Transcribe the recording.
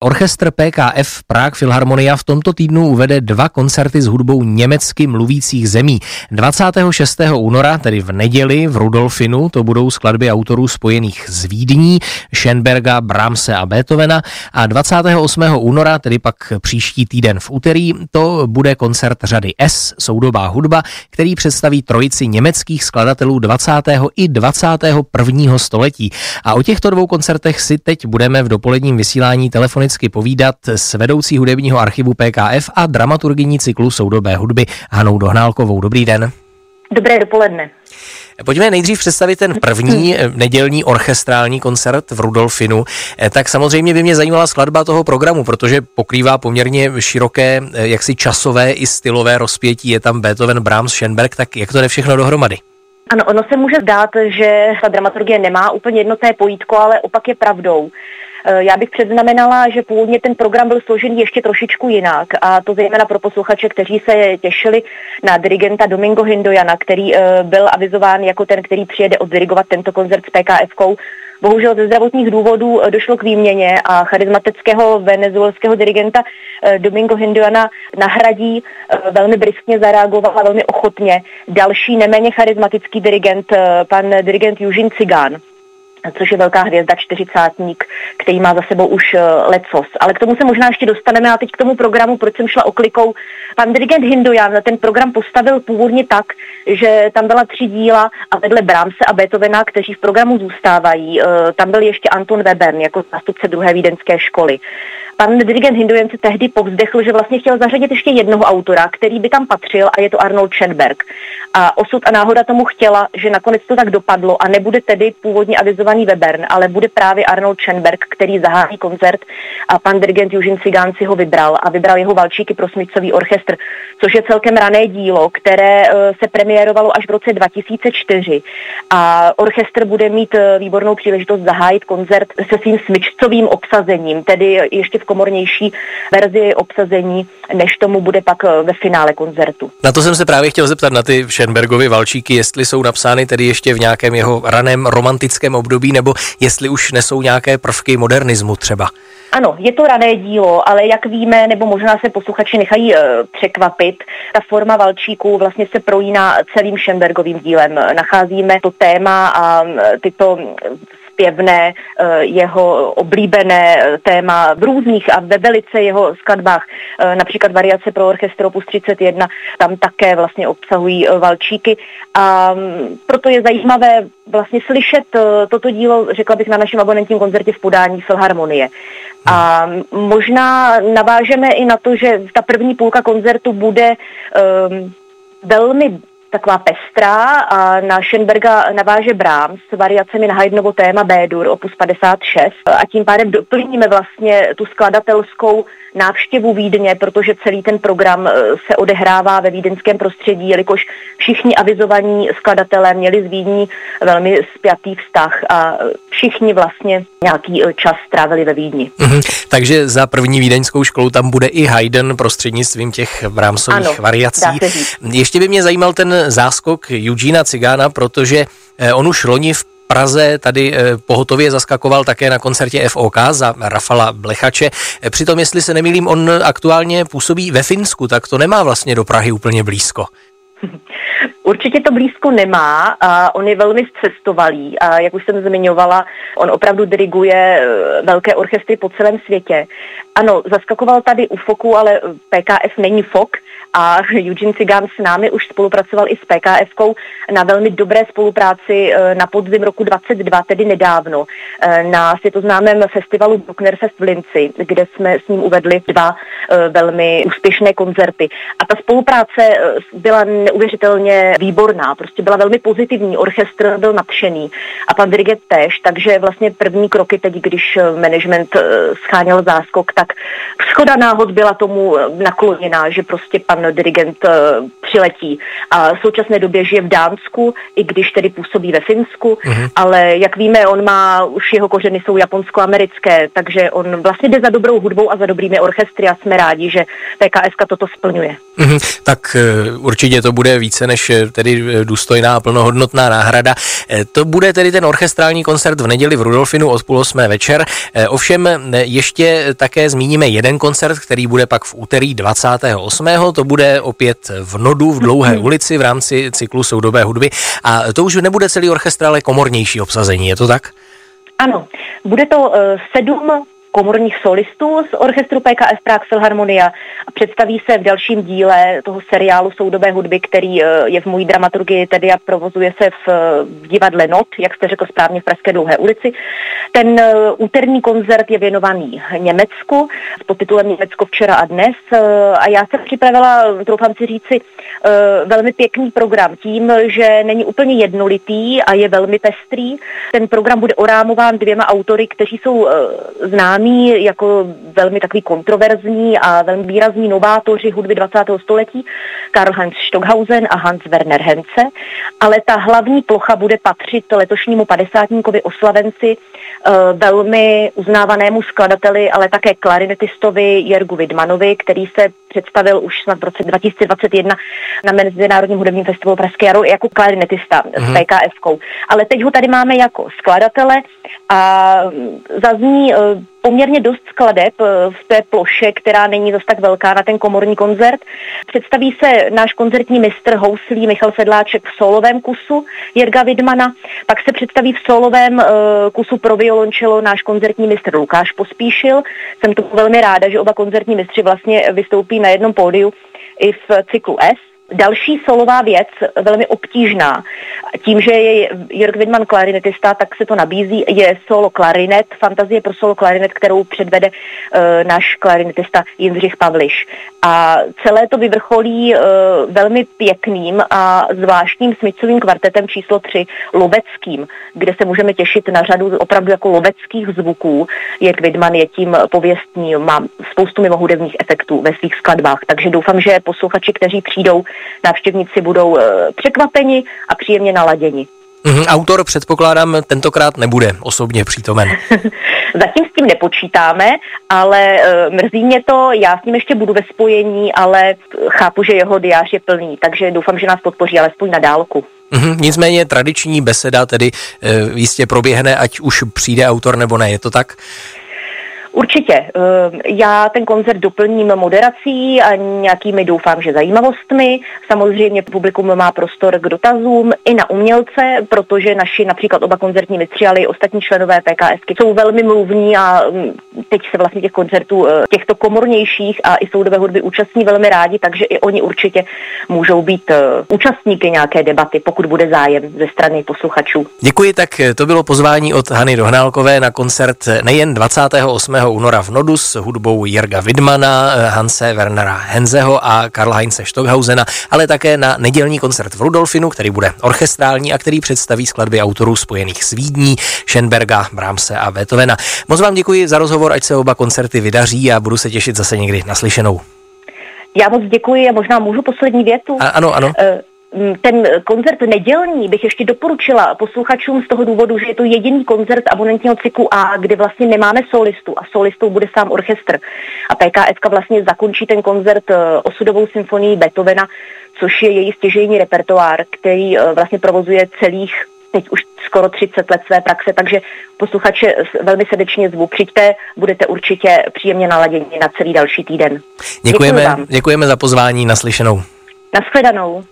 Orchestr PKF Prague Philharmonia v tomto týdnu uvede dva koncerty s hudbou německy mluvících zemí. 26. února, tedy v neděli v Rudolfinu, to budou skladby autorů spojených z Vídní, Schönberga, Brahmse a Beethovena a 28. února, tedy pak příští týden v úterý, to bude koncert řady S, soudobá hudba, který představí trojici německých skladatelů 20. i 21. století. A o těchto dvou koncertech si teď budeme v dopoledním vysílání telefonicky telefonicky povídat s vedoucí hudebního archivu PKF a dramaturgyní cyklu soudobé hudby Hanou Dohnálkovou. Dobrý den. Dobré dopoledne. Pojďme nejdřív představit ten první eh, nedělní orchestrální koncert v Rudolfinu. Eh, tak samozřejmě by mě zajímala skladba toho programu, protože pokrývá poměrně široké, eh, jaksi časové i stylové rozpětí. Je tam Beethoven, Brahms, Schoenberg, tak jak to jde všechno dohromady? Ano, ono se může zdát, že ta dramaturgie nemá úplně jednotné pojítko, ale opak je pravdou. Eh, já bych předznamenala, že původně ten program byl složený ještě trošičku jinak a to zejména pro posluchače, kteří se těšili na dirigenta Domingo Hindojana, který eh, byl avizován jako ten, který přijede oddirigovat tento koncert s PKF-kou. Bohužel ze zdravotních důvodů eh, došlo k výměně a charismatického venezuelského dirigenta Domingo Hinduana nahradí velmi briskně zareagoval a velmi ochotně další neméně charismatický dirigent, pan dirigent Eugene Cigán což je velká hvězda, čtyřicátník, který má za sebou už uh, lecos. Ale k tomu se možná ještě dostaneme a teď k tomu programu, proč jsem šla oklikou. Pan dirigent Hindojan ten program postavil původně tak, že tam byla tři díla a vedle Brahmse a Beethovena, kteří v programu zůstávají, uh, tam byl ještě Anton Webern jako zástupce druhé vídeňské školy. Pan dirigent Hindujen se tehdy povzdechl, že vlastně chtěl zařadit ještě jednoho autora, který by tam patřil a je to Arnold Schoenberg. A osud a náhoda tomu chtěla, že nakonec to tak dopadlo a nebude tedy původně avizovaný Webern, ale bude právě Arnold Schoenberg, který zahájí koncert a pan dirigent Eugene Cigán si ho vybral a vybral jeho valčíky pro smyčcový orchestr, což je celkem rané dílo, které eh, se premiérovalo až v roce 2004 a orchestr bude mít eh, výbornou příležitost zahájit koncert se svým smyčcovým obsazením, tedy ještě v komornější verzi obsazení, než tomu bude pak eh, ve finále koncertu. Na to jsem se právě chtěl zeptat na ty Schoenbergovy valčíky, jestli jsou napsány tedy ještě v nějakém jeho raném romantickém období, nebo jestli už nesou nějaké prvky modernismu třeba. Ano, je to rané dílo, ale jak víme, nebo možná se posluchači nechají uh, překvapit, ta forma valčíků vlastně se projíná celým Schönbergovým dílem. Nacházíme to téma a tyto zpěvné, eh, jeho oblíbené eh, téma v různých a ve velice jeho skladbách, eh, například variace pro orchestr opus 31, tam také vlastně obsahují valčíky a mm, proto je zajímavé vlastně slyšet toto dílo, řekla bych, na našem abonentním koncertě v podání Filharmonie. A možná navážeme i na to, že ta první půlka koncertu bude um, velmi taková pestrá a na Schönberga naváže Brahms s variacemi na Haydnovo téma B-dur opus 56 a tím pádem doplníme vlastně tu skladatelskou návštěvu Vídně, protože celý ten program eh, se odehrává ve vídeňském prostředí, jelikož všichni avizovaní skladatelé měli z Vídní velmi spjatý vztah a všichni vlastně nějaký eh, čas strávili ve Vídni. Mm-hmm. Takže za první vídeňskou školu tam bude i Haydn prostřednictvím těch Brahmsových ano, variací. Ještě by mě zajímal ten záskok Eugena Cigána, protože eh, on už loni v Praze tady eh, pohotově zaskakoval také na koncertě FOK za Rafala Blechače. Eh, přitom, jestli se nemýlím, on aktuálně působí ve Finsku, tak to nemá vlastně do Prahy úplně blízko. Určitě to blízko nemá a on je velmi zcestovalý a jak už jsem zmiňovala, on opravdu diriguje velké orchestry po celém světě. Ano, zaskakoval tady u FOKu, ale PKF není FOK, a Eugene Cigan s námi už spolupracoval i s PKF na velmi dobré spolupráci eh, na podzim roku 22, tedy nedávno, eh, na světoznámém festivalu Brucknerfest v Linci, kde jsme s ním uvedli dva eh, velmi úspěšné koncerty. A ta spolupráce byla neuvěřitelně výborná, prostě byla velmi pozitivní, orchestr byl nadšený a pan dirigent též, takže vlastně první kroky teď, když management scháněl záskok, tak schoda náhod byla tomu nakloněná, že prostě pan dirigent eh, přiletí. A v současné době žije v Dánsku, i když tedy působí ve Finsku, mm-hmm. ale jak víme, on má, už jeho kořeny jsou japonsko-americké, takže on vlastně jde za dobrou hudbou a za dobrými orchestry a jsme rádi, že PKS toto splňuje. Mm-hmm. Tak určitě to bude více než tedy důstojná a plnohodnotná náhrada. To bude tedy ten orchestrální koncert v neděli v Rudolfinu od půl osmé večer. Ovšem ještě také zmíníme jeden koncert, který bude pak v úterý 28. To bude opět v Nodu v Dlouhé mhm. ulici v rámci cyklu soudobé hudby. A to už nebude celý orchestr, ale komornější obsazení, je to tak? Ano, bude to uh, sedm komorních solistů z orchestru PKF Prague Philharmonia a představí se v dalším díle toho seriálu soudobé hudby, který eh, je v mojí dramaturgii tedy a provozuje se v, v divadle Not, jak jste řekl správně v Pražské dlouhé ulici. Ten eh, úterní koncert je věnovaný Německu s podtitulem Německo včera a dnes eh, a já jsem připravila, troufám si říci, velmi pěkný program tím, že není úplně jednolitý a je velmi pestrý. Ten program bude orámován dvěma autory, kteří jsou známí známí jako velmi takový kontroverzní a velmi výrazní novátoři hudby 20. století, Karl Heinz Stockhausen a Hans Werner Henze, ale ta hlavní plocha bude patřit letošnímu padesátníkovi oslavenci, eh, velmi uznávanému skladateli, ale také klarinetistovi Jergu Vidmanovi, který se představil už snad v roce 2021 na Mezinárodním hudebním festivalu Pražské jaro jako klarinetista mm-hmm. s mhm. PKF-kou. Ale teď ho tady máme jako skladatele a zazní eh, poměrně dost skladeb eh, v té ploše, která není zase tak velká na ten komorní koncert. Představí se náš koncertní mistr houslí Michal Sedláček v solovém kusu Jirga Vidmana, pak se představí v solovém uh, kusu pro violončelo náš koncertní mistr Lukáš Pospíšil. Jsem to velmi ráda, že oba koncertní mistři vlastně vystoupí na jednom pódiu i v cyklu S. Další solová věc, velmi obtížná, tím, že je Jörg Widman klarinetista, tak se to nabízí, je solo klarinet, fantazie pro solo klarinet, kterou předvede uh, náš klarinetista Jindřich Pavliš. A celé to vyvrcholí uh, velmi pěkným a zvláštním smycovým kvartetem číslo 3, Loveckým, kde se můžeme těšit na řadu opravdu jako loveckých zvuků. Jörg Widman je tím pověstní, má spoustu mimohudebních efektů ve svých skladbách, takže doufám, že posluchači, kteří přijdou, návštěvníci budou eh, překvapeni a příjemně naladěni. Mm, autor předpokládám tentokrát nebude osobně přítomen. Zatím s tím nepočítáme, ale uh, mrzí mě to, já s ním ještě budu ve spojení, ale chápu, že jeho diář je plný, takže doufám, že nás podpoří alespoň na dálku. Mm, nicméně tradiční beseda tedy uh, jistě proběhne, ať už přijde autor nebo ne, je to tak? Určitě. Ehm, já ten koncert doplním moderací a nějakými doufám, že zajímavostmi. Samozřejmě publikum má prostor k dotazům i na umělce, protože naši například oba koncertní mistři, ale i ostatní členové PKS jsou velmi mluvní a mm, teď se vlastně těch koncertů eh, těchto komornějších a i soudové hudby účastní velmi rádi, takže i oni určitě můžou být eh, účastníky nějaké debaty, pokud bude zájem ze strany posluchačů. Děkuji, tak to bylo pozvání od Hany Dohnálkové na koncert nejen 28 února v Nodu s hudbou Jirga Widmana, Hanse Wernera Henzeho a Karla Heinze Stockhausena, ale také na nedělní koncert v Rudolfinu, který bude orchestrální a který představí skladby autorů spojených s Vídní, Schönberga, Brahmse a Beethovena. Moc vám děkuji za rozhovor, ať se oba koncerty vydaří a budu se těšit zase někdy naslyšenou. Já moc děkuji a možná můžu poslední větu. A, ano, ano. Mm, ten koncert nedělní bych ještě doporučila posluchačům z toho důvodu, že je to jediný koncert abonentního cyklu A, kde vlastně nemáme solistu a solistou bude sám orchestr. A PKF vlastně zakončí ten koncert eh, osudovou symfonií Beethovena, což je její stěžejní repertoár, který eh, vlastně provozuje celých teď už skoro 30 let své praxe, takže posluchače velmi srdečně zvu. Přijďte, budete určitě příjemně naladěni na celý další týden. Děkujeme, Děkuji vám. děkujeme za pozvání, naslyšenou. Naschledanou.